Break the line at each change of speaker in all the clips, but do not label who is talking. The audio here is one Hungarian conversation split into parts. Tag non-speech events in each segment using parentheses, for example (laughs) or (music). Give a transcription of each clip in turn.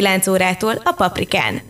9 órától a Paprikán.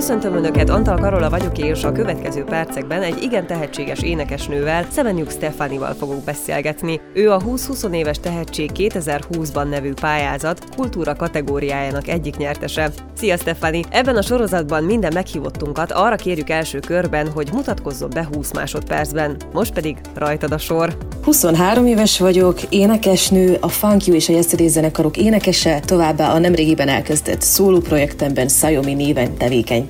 Köszöntöm Önöket, Antal Karola vagyok, és a következő percekben egy igen tehetséges énekesnővel, Szemenjuk Stefanival fogunk beszélgetni. Ő a 20-20 éves tehetség 2020-ban nevű pályázat kultúra kategóriájának egyik nyertese. Szia Stefani! Ebben a sorozatban minden meghívottunkat arra kérjük első körben, hogy mutatkozzon be 20 másodpercben. Most pedig rajtad a sor.
23 éves vagyok, énekesnő, a Funk You és a Yesterday zenekarok énekese, továbbá a nemrégiben elkezdett szóló projektemben Sayomi néven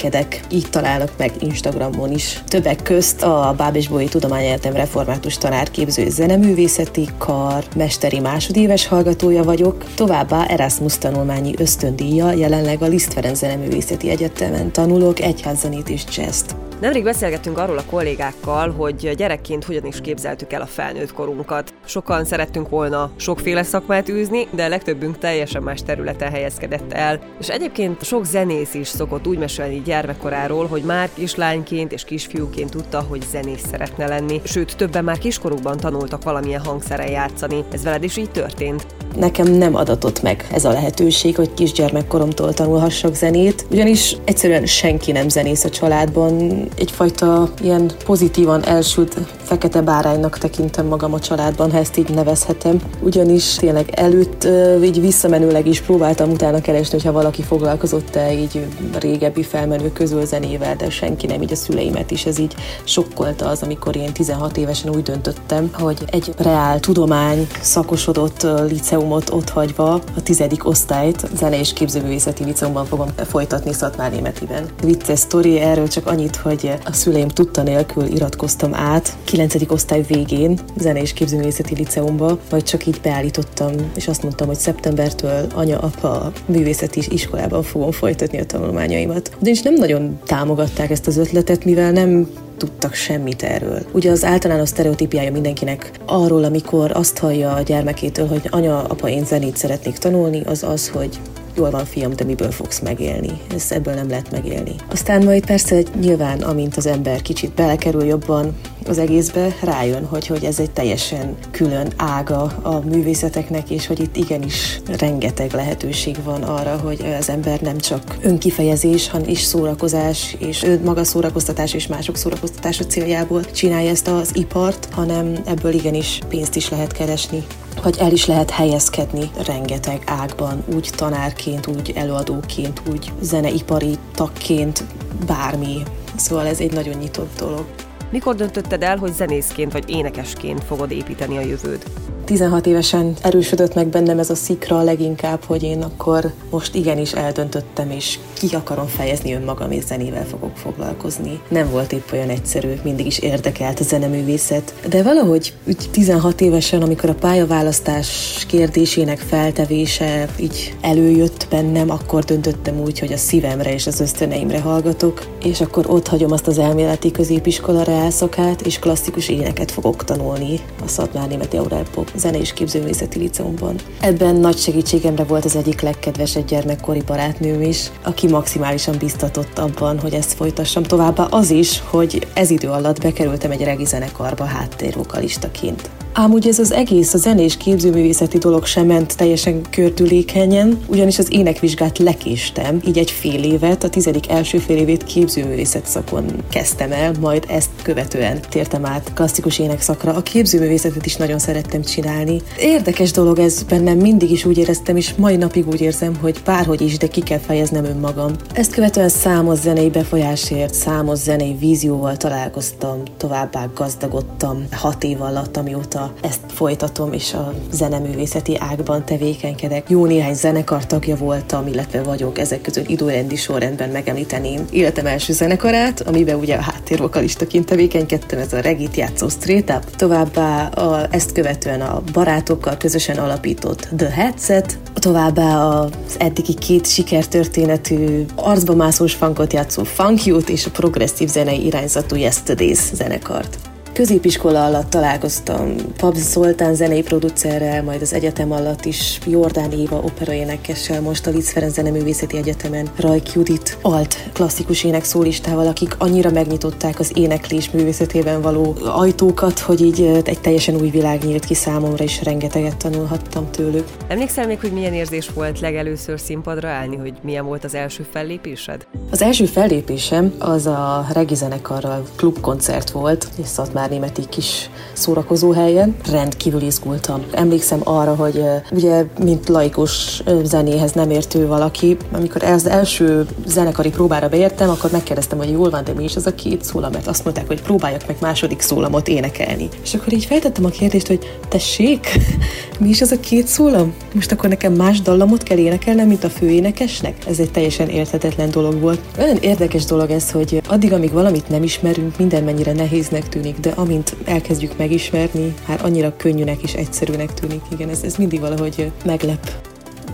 tevékenykedek. Így találnak meg Instagramon is. Többek közt a Bábesbói Tudományegyetem református tanárképző zeneművészeti kar mesteri másodéves hallgatója vagyok, továbbá Erasmus tanulmányi ösztöndíja jelenleg a Liszt Ferenc Zeneművészeti Egyetemen tanulok egyházzenét és jazzt.
Nemrég beszélgettünk arról a kollégákkal, hogy gyerekként hogyan is képzeltük el a felnőtt korunkat. Sokan szerettünk volna sokféle szakmát űzni, de legtöbbünk teljesen más területen helyezkedett el. És egyébként sok zenész is szokott úgy mesélni gyermekkoráról, hogy már kislányként és kisfiúként tudta, hogy zenész szeretne lenni. Sőt, többen már kiskorukban tanultak valamilyen hangszeren játszani. Ez veled is így történt?
Nekem nem adatott meg ez a lehetőség, hogy kisgyermekkoromtól tanulhassak zenét, ugyanis egyszerűen senki nem zenész a családban, egyfajta ilyen pozitívan elsült fekete báránynak tekintem magam a családban, ha ezt így nevezhetem. Ugyanis tényleg előtt így visszamenőleg is próbáltam utána keresni, hogyha valaki foglalkozott-e így régebbi felmenő közül zenével, de senki nem, így a szüleimet is ez így sokkolta az, amikor én 16 évesen úgy döntöttem, hogy egy reál tudomány szakosodott liceumot otthagyva a tizedik osztályt zene és képzőművészeti liceumban fogom folytatni Szatmár Németiben. Vicces sztori erről csak annyit, hogy a szüleim tudta nélkül iratkoztam át 9. osztály végén zene és képzőművészeti liceumba, vagy csak így beállítottam, és azt mondtam, hogy szeptembertől anya-apa művészeti iskolában fogom folytatni a tanulmányaimat. is nem nagyon támogatták ezt az ötletet, mivel nem tudtak semmit erről. Ugye az általános sztereotípiája mindenkinek arról, amikor azt hallja a gyermekétől, hogy anya, apa, én zenét szeretnék tanulni, az az, hogy jól van fiam, de miből fogsz megélni? Ez ebből nem lehet megélni. Aztán majd persze nyilván, amint az ember kicsit belekerül jobban az egészbe, rájön, hogy, hogy ez egy teljesen külön ága a művészeteknek, és hogy itt igenis rengeteg lehetőség van arra, hogy az ember nem csak önkifejezés, hanem is szórakozás, és maga szórakoztatás és mások szórakoztatása céljából csinálja ezt az ipart, hanem ebből igenis pénzt is lehet keresni hogy el is lehet helyezkedni rengeteg ágban, úgy tanárként, úgy előadóként, úgy zeneipari tagként, bármi. Szóval ez egy nagyon nyitott dolog.
Mikor döntötted el, hogy zenészként vagy énekesként fogod építeni a jövőd?
16 évesen erősödött meg bennem ez a szikra leginkább, hogy én akkor most igenis eldöntöttem, és ki akarom fejezni önmagam, és zenével fogok foglalkozni. Nem volt épp olyan egyszerű, mindig is érdekelt a zeneművészet, de valahogy úgy 16 évesen, amikor a pályaválasztás kérdésének feltevése így előjött bennem, akkor döntöttem úgy, hogy a szívemre és az ösztöneimre hallgatok, és akkor ott hagyom azt az elméleti középiskola reálszakát, és klasszikus éneket fogok tanulni a Szatmár Német Európop zene és képzőművészeti liceumban. Ebben nagy segítségemre volt az egyik legkedvesebb gyermekkori barátnőm is, aki maximálisan biztatott abban, hogy ezt folytassam. Továbbá az is, hogy ez idő alatt bekerültem egy regi zenekarba háttérvokalistaként. Ám ugye ez az egész, a zenés képzőművészeti dolog sem ment teljesen kördülékenyen, ugyanis az énekvizsgát lekéstem, így egy fél évet, a tizedik első fél évét képzőművészet szakon kezdtem el, majd ezt követően tértem át klasszikus énekszakra. A képzőművészetet is nagyon szerettem csinálni. Érdekes dolog ez bennem, mindig is úgy éreztem, és mai napig úgy érzem, hogy bárhogy is, de ki kell fejeznem önmagam. Ezt követően számos zenei befolyásért, számos zenei vízióval találkoztam, továbbá gazdagodtam hat év alatt, amióta azóta ezt folytatom, és a zeneművészeti ágban tevékenykedek. Jó néhány zenekar tagja voltam, illetve vagyok, ezek közül időrendi sorrendben megemlíteném életem első zenekarát, amiben ugye a háttérvokalistaként tevékenykedtem, ez a regit játszó Straight Up. Továbbá a, ezt követően a barátokkal közösen alapított The Headset, továbbá az eddigi két sikertörténetű arcba mászós funkot játszó Funk Youth és a progresszív zenei irányzatú Yesterdays zenekart. Középiskola alatt találkoztam Pabz Zoltán zenei producerrel, majd az egyetem alatt is Jordán Éva operaénekessel, most a Litz Ferenc Zeneművészeti Egyetemen Rajk Judit alt klasszikus énekszólistával, akik annyira megnyitották az éneklés művészetében való ajtókat, hogy így egy teljesen új világ nyílt ki számomra, és rengeteget tanulhattam tőlük.
Emlékszel még, hogy milyen érzés volt legelőször színpadra állni, hogy milyen volt az első fellépésed?
Az első fellépésem az a regi zenekarral klubkoncert volt, és már németi kis szórakozó helyen. Rendkívül izgultam. Emlékszem arra, hogy ugye, mint laikus zenéhez nem értő valaki, amikor az első zenekari próbára beértem, akkor megkérdeztem, hogy jól van, de mi is az a két szólam, mert azt mondták, hogy próbáljak meg második szólamot énekelni. És akkor így feltettem a kérdést, hogy tessék, (laughs) mi is az a két szólam? Most akkor nekem más dallamot kell énekelnem, mint a főénekesnek? Ez egy teljesen érthetetlen dolog volt. Olyan érdekes dolog ez, hogy addig, amíg valamit nem ismerünk, minden mennyire nehéznek tűnik, de amint elkezdjük megismerni, hát annyira könnyűnek és egyszerűnek tűnik. Igen, ez, ez mindig valahogy meglep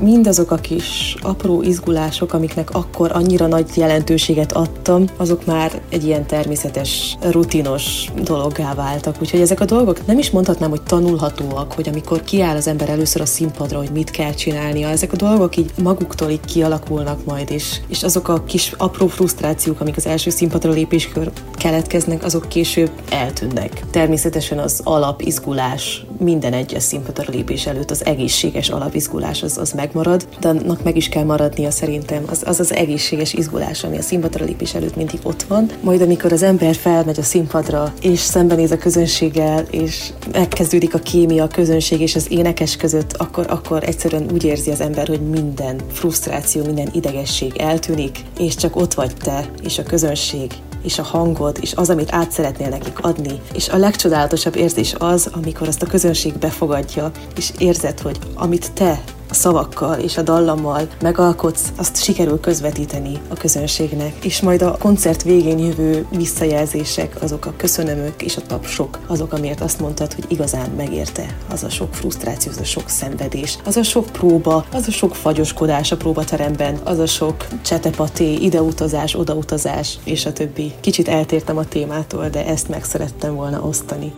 mindazok a kis apró izgulások, amiknek akkor annyira nagy jelentőséget adtam, azok már egy ilyen természetes, rutinos dologgá váltak. Úgyhogy ezek a dolgok nem is mondhatnám, hogy tanulhatóak, hogy amikor kiáll az ember először a színpadra, hogy mit kell csinálnia, ezek a dolgok így maguktól így kialakulnak majd, és, és azok a kis apró frusztrációk, amik az első színpadra lépéskör keletkeznek, azok később eltűnnek. Természetesen az alapizgulás minden egyes színpadra lépés előtt az egészséges alapizgulás az, az megmarad, de annak meg is kell maradnia szerintem. Az az, az egészséges izgulás, ami a színpadra lépés előtt mindig ott van. Majd amikor az ember felmegy a színpadra, és szembenéz a közönséggel, és megkezdődik a kémia a közönség és az énekes között, akkor, akkor egyszerűen úgy érzi az ember, hogy minden frusztráció, minden idegesség eltűnik, és csak ott vagy te, és a közönség, és a hangod, és az, amit át szeretnél nekik adni. És a legcsodálatosabb érzés az, amikor azt a közönség befogadja, és érzed, hogy amit te szavakkal és a dallammal megalkotsz, azt sikerül közvetíteni a közönségnek, és majd a koncert végén jövő visszajelzések, azok a köszönömök és a tapsok, azok, amiért azt mondtad, hogy igazán megérte az a sok frusztráció, az a sok szenvedés, az a sok próba, az a sok fagyoskodás a próbateremben, az a sok csetepaté, ideutazás, odautazás, és a többi. Kicsit eltértem a témától, de ezt meg szerettem volna osztani.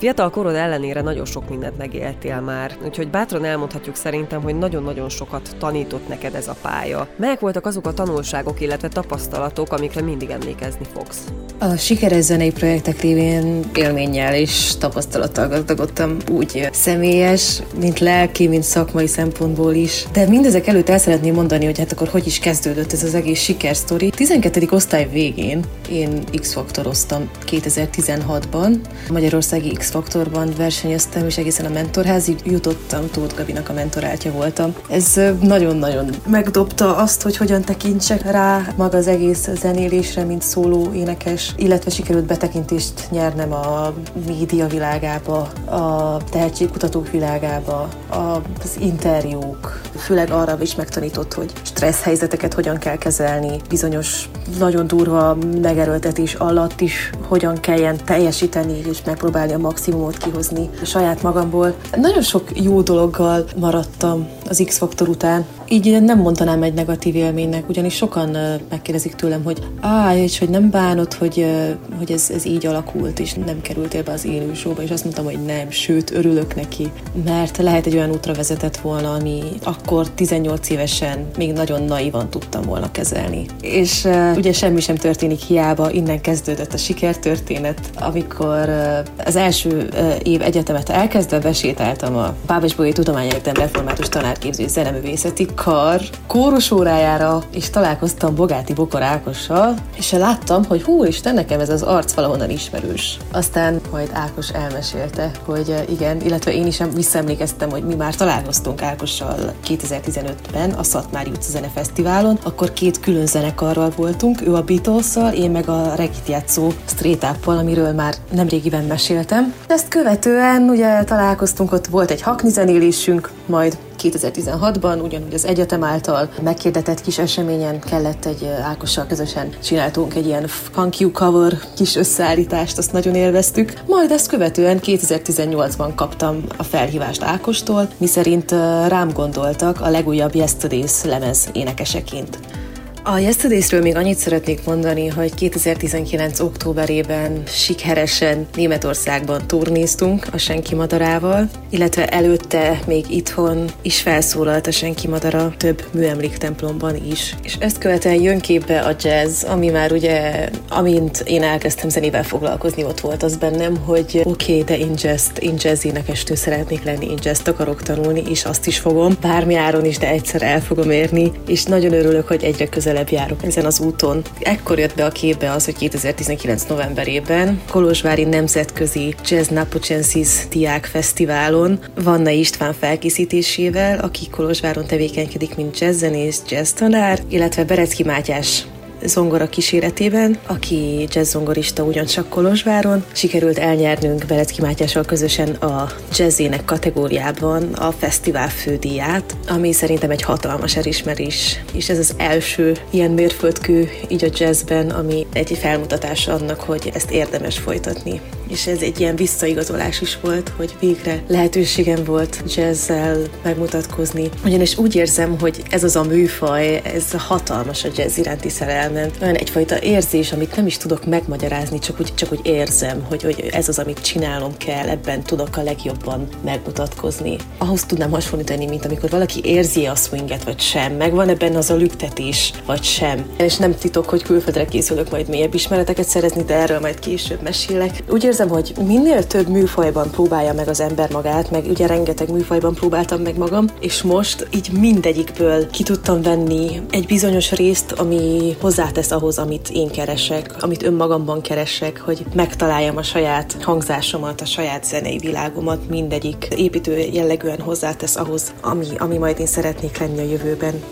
Fiatal korod ellenére nagyon sok mindent megéltél már, úgyhogy bátran elmondhatjuk szerintem, hogy nagyon-nagyon sokat tanított neked ez a pálya. Melyek voltak azok a tanulságok, illetve tapasztalatok, amikre mindig emlékezni fogsz?
A sikeres zenei projektek révén élménnyel és tapasztalattal gazdagodtam úgy személyes, mint lelki, mint szakmai szempontból is. De mindezek előtt el szeretném mondani, hogy hát akkor hogy is kezdődött ez az egész sikersztori. 12. osztály végén én X-faktoroztam 2016-ban. A Magyarországi X-faktorban versenyeztem, és egészen a mentorházig jutottam, Tóth Gabinak a mentoráltja voltam. Ez nagyon-nagyon megdobta azt, hogy hogyan tekintsek rá maga az egész zenélésre, mint szóló énekes, illetve sikerült betekintést nyernem a média világába, a tehetségkutatók világába, az interjúk, főleg arra is megtanított, hogy stressz helyzeteket hogyan kell kezelni, bizonyos nagyon durva megerőltetés alatt is hogyan kelljen teljesíteni és megpróbálni a maximumot kihozni saját magamból. Nagyon sok jó dologgal maradtam az X-faktor után. Így nem mondanám egy negatív élménynek, ugyanis sokan megkérdezik tőlem, hogy á, és hogy nem bánod, hogy, hogy ez, ez így alakult, és nem kerültél be az élő showba, és azt mondtam, hogy nem, sőt, örülök neki, mert lehet egy olyan útra vezetett volna, ami akkor 18 évesen még nagyon naivan tudtam volna kezelni. És ugye semmi sem történik hiába, innen kezdődött a sikertörténet, amikor az első uh, év egyetemet elkezdve besétáltam a Pábesbolyai Tudományegyetem Református Tanárképző Zeneművészeti Kar kórusórájára, és találkoztam Bogáti Bokor Ákossal, és láttam, hogy hú, Isten, nekem ez az arc valahonnan ismerős. Aztán majd Ákos elmesélte, hogy igen, illetve én is visszaemlékeztem, hogy mi már találkoztunk Ákossal 2015-ben a Szatmári utca zenefesztiválon, akkor két külön zenekarral voltunk, ő a beatles én meg a regit játszó Straight up amiről már nemrégiben meséltem, Ezt követően ugye találkoztunk, ott volt egy hakni zenélésünk, majd 2016-ban ugyanúgy az egyetem által megkérdetett kis eseményen kellett egy Ákossal közösen csináltunk egy ilyen Funk You Cover kis összeállítást, azt nagyon élveztük. Majd ezt követően 2018-ban kaptam a felhívást Ákostól, miszerint rám gondoltak a legújabb Yesterdays lemez énekeseként. A Yesterdays-ről még annyit szeretnék mondani, hogy 2019. októberében sikeresen Németországban turnéztunk a Senki Madarával, illetve előtte még itthon is felszólalt a Senki Madara több műemléktemplomban is. És ezt követően jön képbe a jazz, ami már ugye, amint én elkezdtem zenével foglalkozni, ott volt az bennem, hogy oké, okay, de én jazz, én jazz énekestő szeretnék lenni, én jazz akarok tanulni, és azt is fogom, bármi áron is, de egyszer el fogom érni, és nagyon örülök, hogy egyre közelebb közelebb járok ezen az úton. Ekkor jött be a képbe az, hogy 2019 novemberében Kolozsvári Nemzetközi Jazz Napocensis Diák Fesztiválon Vanna István felkészítésével, aki Kolozsváron tevékenykedik, mint jazzzenész, jazz tanár, illetve Berecki Mátyás zongora kíséretében, aki jazz zongorista ugyancsak Kolozsváron. Sikerült elnyernünk Belecki Mátyással közösen a jazzének kategóriában a fesztivál fődíját, ami szerintem egy hatalmas elismerés, és ez az első ilyen mérföldkő így a jazzben, ami egy felmutatás annak, hogy ezt érdemes folytatni. És ez egy ilyen visszaigazolás is volt, hogy végre lehetőségem volt jazzzel megmutatkozni. Ugyanis úgy érzem, hogy ez az a műfaj, ez hatalmas a jazz iránti szerelem, elment. Olyan egyfajta érzés, amit nem is tudok megmagyarázni, csak úgy, csak úgy érzem, hogy, hogy ez az, amit csinálnom kell, ebben tudok a legjobban megmutatkozni. Ahhoz tudnám hasonlítani, mint amikor valaki érzi a swinget, vagy sem, megvan ebben az a lüktetés, vagy sem. És nem titok, hogy külföldre készülök majd mélyebb ismereteket szerezni, de erről majd később mesélek. Úgy érzem, hogy minél több műfajban próbálja meg az ember magát, meg ugye rengeteg műfajban próbáltam meg magam, és most így mindegyikből ki tudtam venni egy bizonyos részt, ami hozzá hozzátesz ahhoz, amit én keresek, amit önmagamban keresek, hogy megtaláljam a saját hangzásomat, a saját zenei világomat, mindegyik építő jellegűen hozzátesz ahhoz, ami, ami majd én szeretnék lenni a jövőben.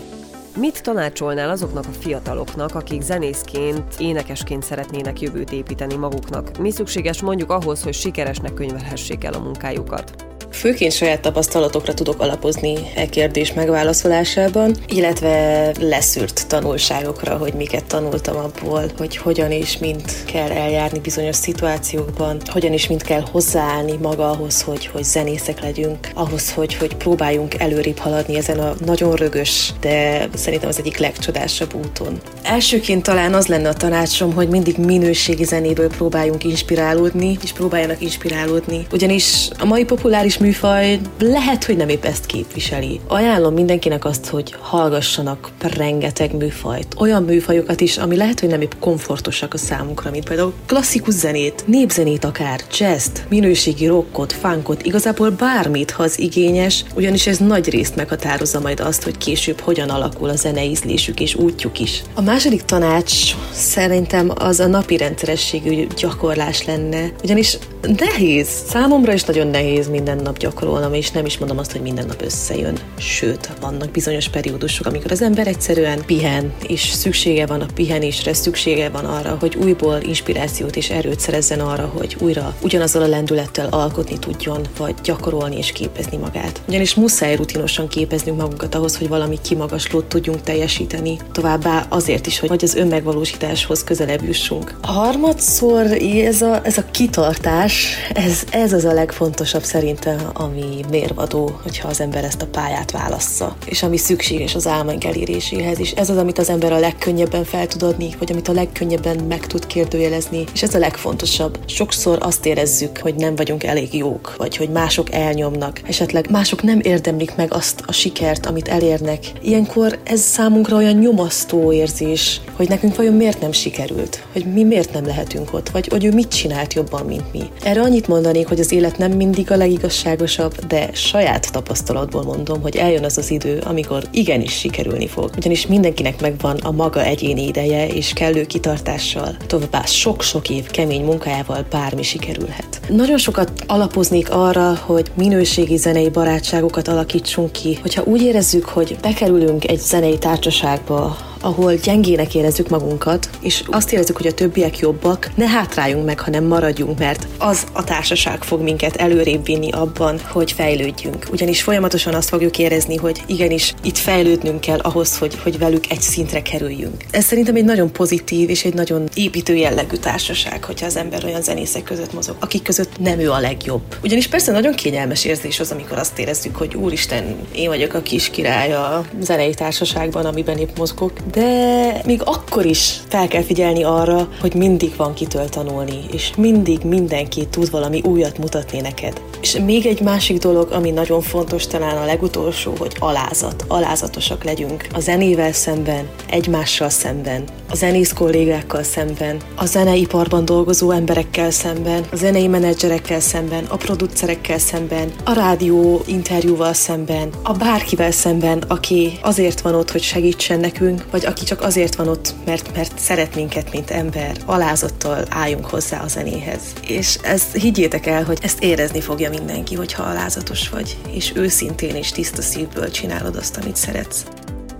Mit tanácsolnál azoknak a fiataloknak, akik zenészként, énekesként szeretnének jövőt építeni maguknak? Mi szükséges mondjuk ahhoz, hogy sikeresnek könyvelhessék el a munkájukat?
Főként saját tapasztalatokra tudok alapozni e kérdés megválaszolásában, illetve leszűrt tanulságokra, hogy miket tanultam abból, hogy hogyan és mint kell eljárni bizonyos szituációkban, hogyan és mint kell hozzáállni maga ahhoz, hogy, hogy zenészek legyünk, ahhoz, hogy, hogy próbáljunk előrébb haladni ezen a nagyon rögös, de szerintem az egyik legcsodásabb úton. Elsőként talán az lenne a tanácsom, hogy mindig minőségi zenéből próbáljunk inspirálódni, és próbáljanak inspirálódni. Ugyanis a mai populáris műfaj lehet, hogy nem épp ezt képviseli. Ajánlom mindenkinek azt, hogy hallgassanak rengeteg műfajt. Olyan műfajokat is, ami lehet, hogy nem épp komfortosak a számukra, mint például klasszikus zenét, népzenét akár, jazzt, minőségi rockot, funkot, igazából bármit, ha az igényes, ugyanis ez nagy részt meghatározza majd azt, hogy később hogyan alakul a zenei ízlésük és útjuk is. A második tanács szerintem az a napi rendszerességű gyakorlás lenne, ugyanis nehéz, számomra is nagyon nehéz minden nap gyakorolnom, és nem is mondom azt, hogy minden nap összejön. Sőt, vannak bizonyos periódusok, amikor az ember egyszerűen pihen, és szüksége van a pihenésre, szüksége van arra, hogy újból inspirációt és erőt szerezzen arra, hogy újra ugyanazzal a lendülettel alkotni tudjon, vagy gyakorolni és képezni magát. Ugyanis muszáj rutinosan képeznünk magunkat ahhoz, hogy valami kimagaslót tudjunk teljesíteni. Továbbá azért is, hogy az önmegvalósításhoz közelebb jussunk. A harmadszor ez a, ez a kitartás, ez, ez az a legfontosabb szerintem ami mérvadó, hogyha az ember ezt a pályát válassza, és ami szükséges az álmaink eléréséhez, és ez az, amit az ember a legkönnyebben fel tud adni, vagy amit a legkönnyebben meg tud kérdőjelezni, és ez a legfontosabb. Sokszor azt érezzük, hogy nem vagyunk elég jók, vagy hogy mások elnyomnak, esetleg mások nem érdemlik meg azt a sikert, amit elérnek. Ilyenkor ez számunkra olyan nyomasztó érzés, hogy nekünk vajon miért nem sikerült, hogy mi miért nem lehetünk ott, vagy hogy ő mit csinált jobban, mint mi. Erre annyit mondanék, hogy az élet nem mindig a legigazság igazságosabb, de saját tapasztalatból mondom, hogy eljön az az idő, amikor igenis sikerülni fog. Ugyanis mindenkinek megvan a maga egyéni ideje és kellő kitartással, továbbá sok-sok év kemény munkájával bármi sikerülhet. Nagyon sokat alapoznék arra, hogy minőségi zenei barátságokat alakítsunk ki, hogyha úgy érezzük, hogy bekerülünk egy zenei társaságba, ahol gyengének érezzük magunkat, és azt érezzük, hogy a többiek jobbak, ne hátráljunk meg, hanem maradjunk, mert az a társaság fog minket előrébb vinni abban, hogy fejlődjünk. Ugyanis folyamatosan azt fogjuk érezni, hogy igenis itt fejlődnünk kell ahhoz, hogy, hogy velük egy szintre kerüljünk. Ez szerintem egy nagyon pozitív és egy nagyon építő jellegű társaság, hogyha az ember olyan zenészek között mozog, akik között nem ő a legjobb. Ugyanis persze nagyon kényelmes érzés az, amikor azt érezzük, hogy úristen, én vagyok a kis király a zenei társaságban, amiben épp mozgok, de még akkor is fel kell figyelni arra, hogy mindig van kitől tanulni, és mindig mindenki tud valami újat mutatni neked. És még egy másik dolog, ami nagyon fontos, talán a legutolsó, hogy alázat. Alázatosak legyünk a zenével szemben, egymással szemben, a zenész kollégákkal szemben, a zeneiparban dolgozó emberekkel szemben, a zenei menedzserekkel szemben, a producerekkel szemben, a rádió interjúval szemben, a bárkivel szemben, aki azért van ott, hogy segítsen nekünk, vagy aki csak azért van ott, mert, mert szeret minket, mint ember. Alázattal álljunk hozzá a zenéhez. És ezt higgyétek el, hogy ezt érezni fogja mindenki, hogyha alázatos vagy, és őszintén és tiszta szívből csinálod azt, amit szeretsz.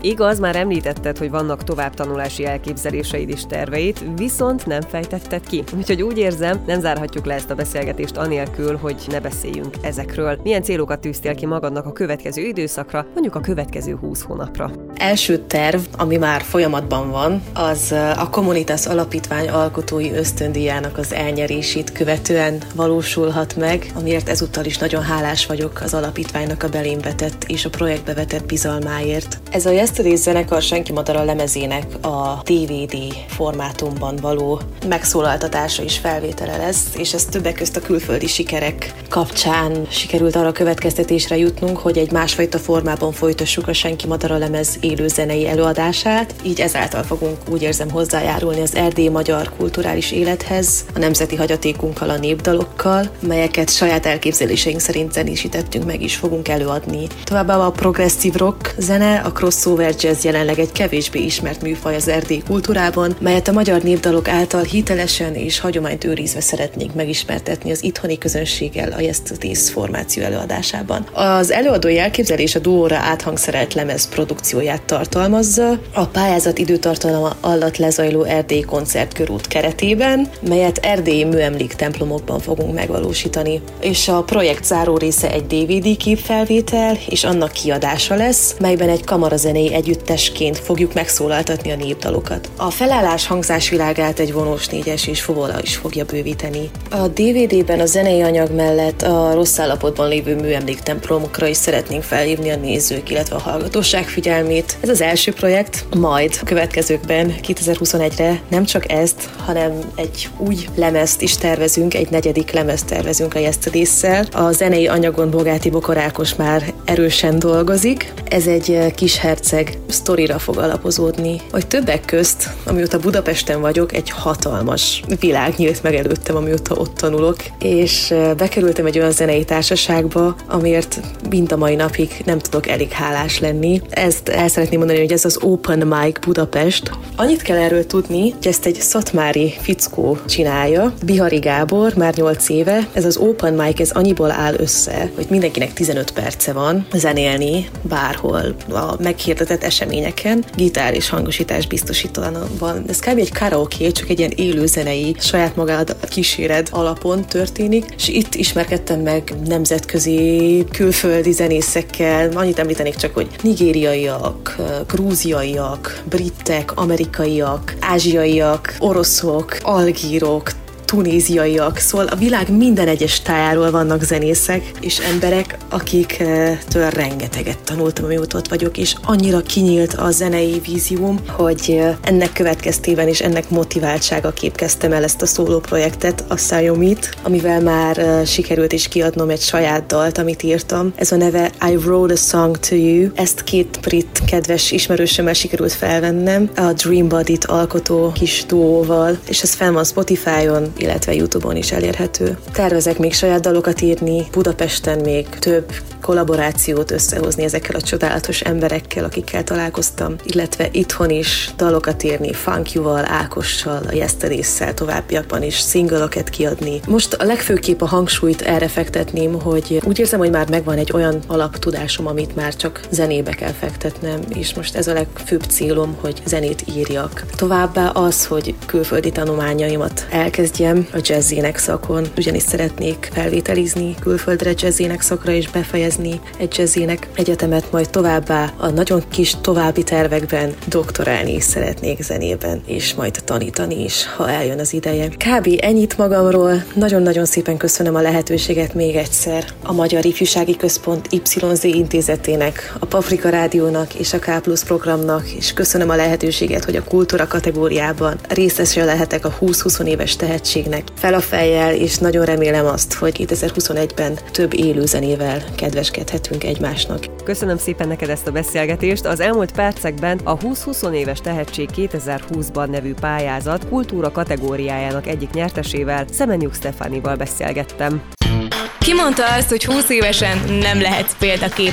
Igaz, már említetted, hogy vannak tovább tanulási elképzeléseid és terveid, viszont nem fejtetted ki. Úgyhogy úgy érzem, nem zárhatjuk le ezt a beszélgetést anélkül, hogy ne beszéljünk ezekről. Milyen célokat tűztél ki magadnak a következő időszakra, mondjuk a következő 20 hónapra?
Első terv, ami már folyamatban van, az a Communitas Alapítvány alkotói ösztöndíjának az elnyerését követően valósulhat meg, amiért ezúttal is nagyon hálás vagyok az alapítványnak a belém vetett és a projektbe vetett bizalmáért. Ez a Yesterday zenekar Senki Madara lemezének a DVD formátumban való megszólaltatása is felvétele lesz, és ez többek közt a külföldi sikerek kapcsán sikerült arra a következtetésre jutnunk, hogy egy másfajta formában folytassuk a Senki Madara lemez élő zenei előadását, így ezáltal fogunk úgy érzem hozzájárulni az erdélyi magyar kulturális élethez, a nemzeti hagyatékunkkal, a népdalokkal, melyeket saját elképzeléseink szerint zenésítettünk meg is fogunk előadni. Továbbá a progresszív rock zene, a crossover crossover jazz jelenleg egy kevésbé ismert műfaj az erdélyi kultúrában, melyet a magyar népdalok által hitelesen és hagyományt őrizve szeretnénk megismertetni az itthoni közönséggel a Yesterdays formáció előadásában. Az előadói elképzelés a duóra áthangszerelt lemez produkcióját tartalmazza, a pályázat időtartalma alatt lezajló erdélyi koncertkörút keretében, melyet erdélyi műemlék templomokban fogunk megvalósítani. És a projekt záró része egy DVD képfelvétel és annak kiadása lesz, melyben egy kamarazenei együttesként fogjuk megszólaltatni a népdalokat. A felállás hangzás világát egy vonós négyes és fovola is fogja bővíteni. A DVD-ben a zenei anyag mellett a rossz állapotban lévő műemléktemplomokra is szeretnénk felhívni a nézők, illetve a hallgatóság figyelmét. Ez az első projekt, majd a következőkben 2021-re nem csak ezt, hanem egy új lemezt is tervezünk, egy negyedik lemezt tervezünk a yesterdays A zenei anyagon Bogáti Bokorákos már erősen dolgozik. Ez egy kis herceg valószínűleg sztorira fog alapozódni, hogy többek közt, amióta Budapesten vagyok, egy hatalmas világ nyílt meg előttem, amióta ott tanulok, és bekerültem egy olyan zenei társaságba, amiért mind a mai napig nem tudok elég hálás lenni. Ezt el szeretném mondani, hogy ez az Open Mic Budapest. Annyit kell erről tudni, hogy ezt egy szatmári fickó csinálja, Bihari Gábor, már 8 éve. Ez az Open Mic, ez annyiból áll össze, hogy mindenkinek 15 perce van zenélni bárhol a meghirdetett meghirdetett eseményeken gitár és hangosítás biztosítóan Ez kb. egy karaoke, csak egy ilyen élő zenei, saját magad kíséred alapon történik, és itt ismerkedtem meg nemzetközi, külföldi zenészekkel, annyit említenék csak, hogy nigériaiak, grúziaiak, britek, amerikaiak, ázsiaiak, oroszok, algírok, tunéziaiak, szóval a világ minden egyes tájáról vannak zenészek és emberek, akiktől rengeteget tanultam, amióta ott vagyok, és annyira kinyílt a zenei vízióm, hogy ennek következtében és ennek motiváltsága kezdtem el ezt a szóló projektet, a Sayomit, amivel már sikerült is kiadnom egy saját dalt, amit írtam. Ez a neve I Wrote a Song to You. Ezt két brit kedves ismerősömmel sikerült felvennem, a Dream Body-t alkotó kis duóval, és ez fel van Spotify-on, illetve YouTube-on is elérhető. Tervezek még saját dalokat írni, Budapesten még több kollaborációt összehozni ezekkel a csodálatos emberekkel, akikkel találkoztam, illetve itthon is dalokat írni, Funkyúval, Ákossal, a Yesterdays-szel továbbiakban is szingalokat kiadni. Most a legfőképp a hangsúlyt erre fektetném, hogy úgy érzem, hogy már megvan egy olyan alaptudásom, amit már csak zenébe kell fektetnem, és most ez a legfőbb célom, hogy zenét írjak. Továbbá az, hogy külföldi tanulmányaimat elkezdjem a jazzének szakon, ugyanis szeretnék felvételizni külföldre jazzének szakra és befejezni egy jazzének egyetemet, majd továbbá a nagyon kis további tervekben doktorálni is szeretnék zenében, és majd tanítani is, ha eljön az ideje. Kb. ennyit magamról, nagyon-nagyon szépen köszönöm a lehetőséget még egyszer a Magyar Ifjúsági Központ YZ intézetének, a Paprika Rádiónak és a K Plus programnak, és köszönöm a lehetőséget, hogy a kultúra kategóriában részese lehetek a 20-20 éves tehetségnek fel a fejjel, és nagyon remélem azt, hogy 2021-ben több élőzenével kedveskedhetünk egymásnak.
Köszönöm szépen neked ezt a beszélgetést. Az elmúlt percekben a 20-20 éves tehetség 2020-ban nevű pályázat kultúra kategóriájának egyik nyertesével, Szemenyuk Stefánival beszélgettem.
Ki mondta azt, hogy 20 évesen nem lehetsz példakép?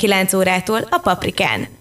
19 órától a Paprikán.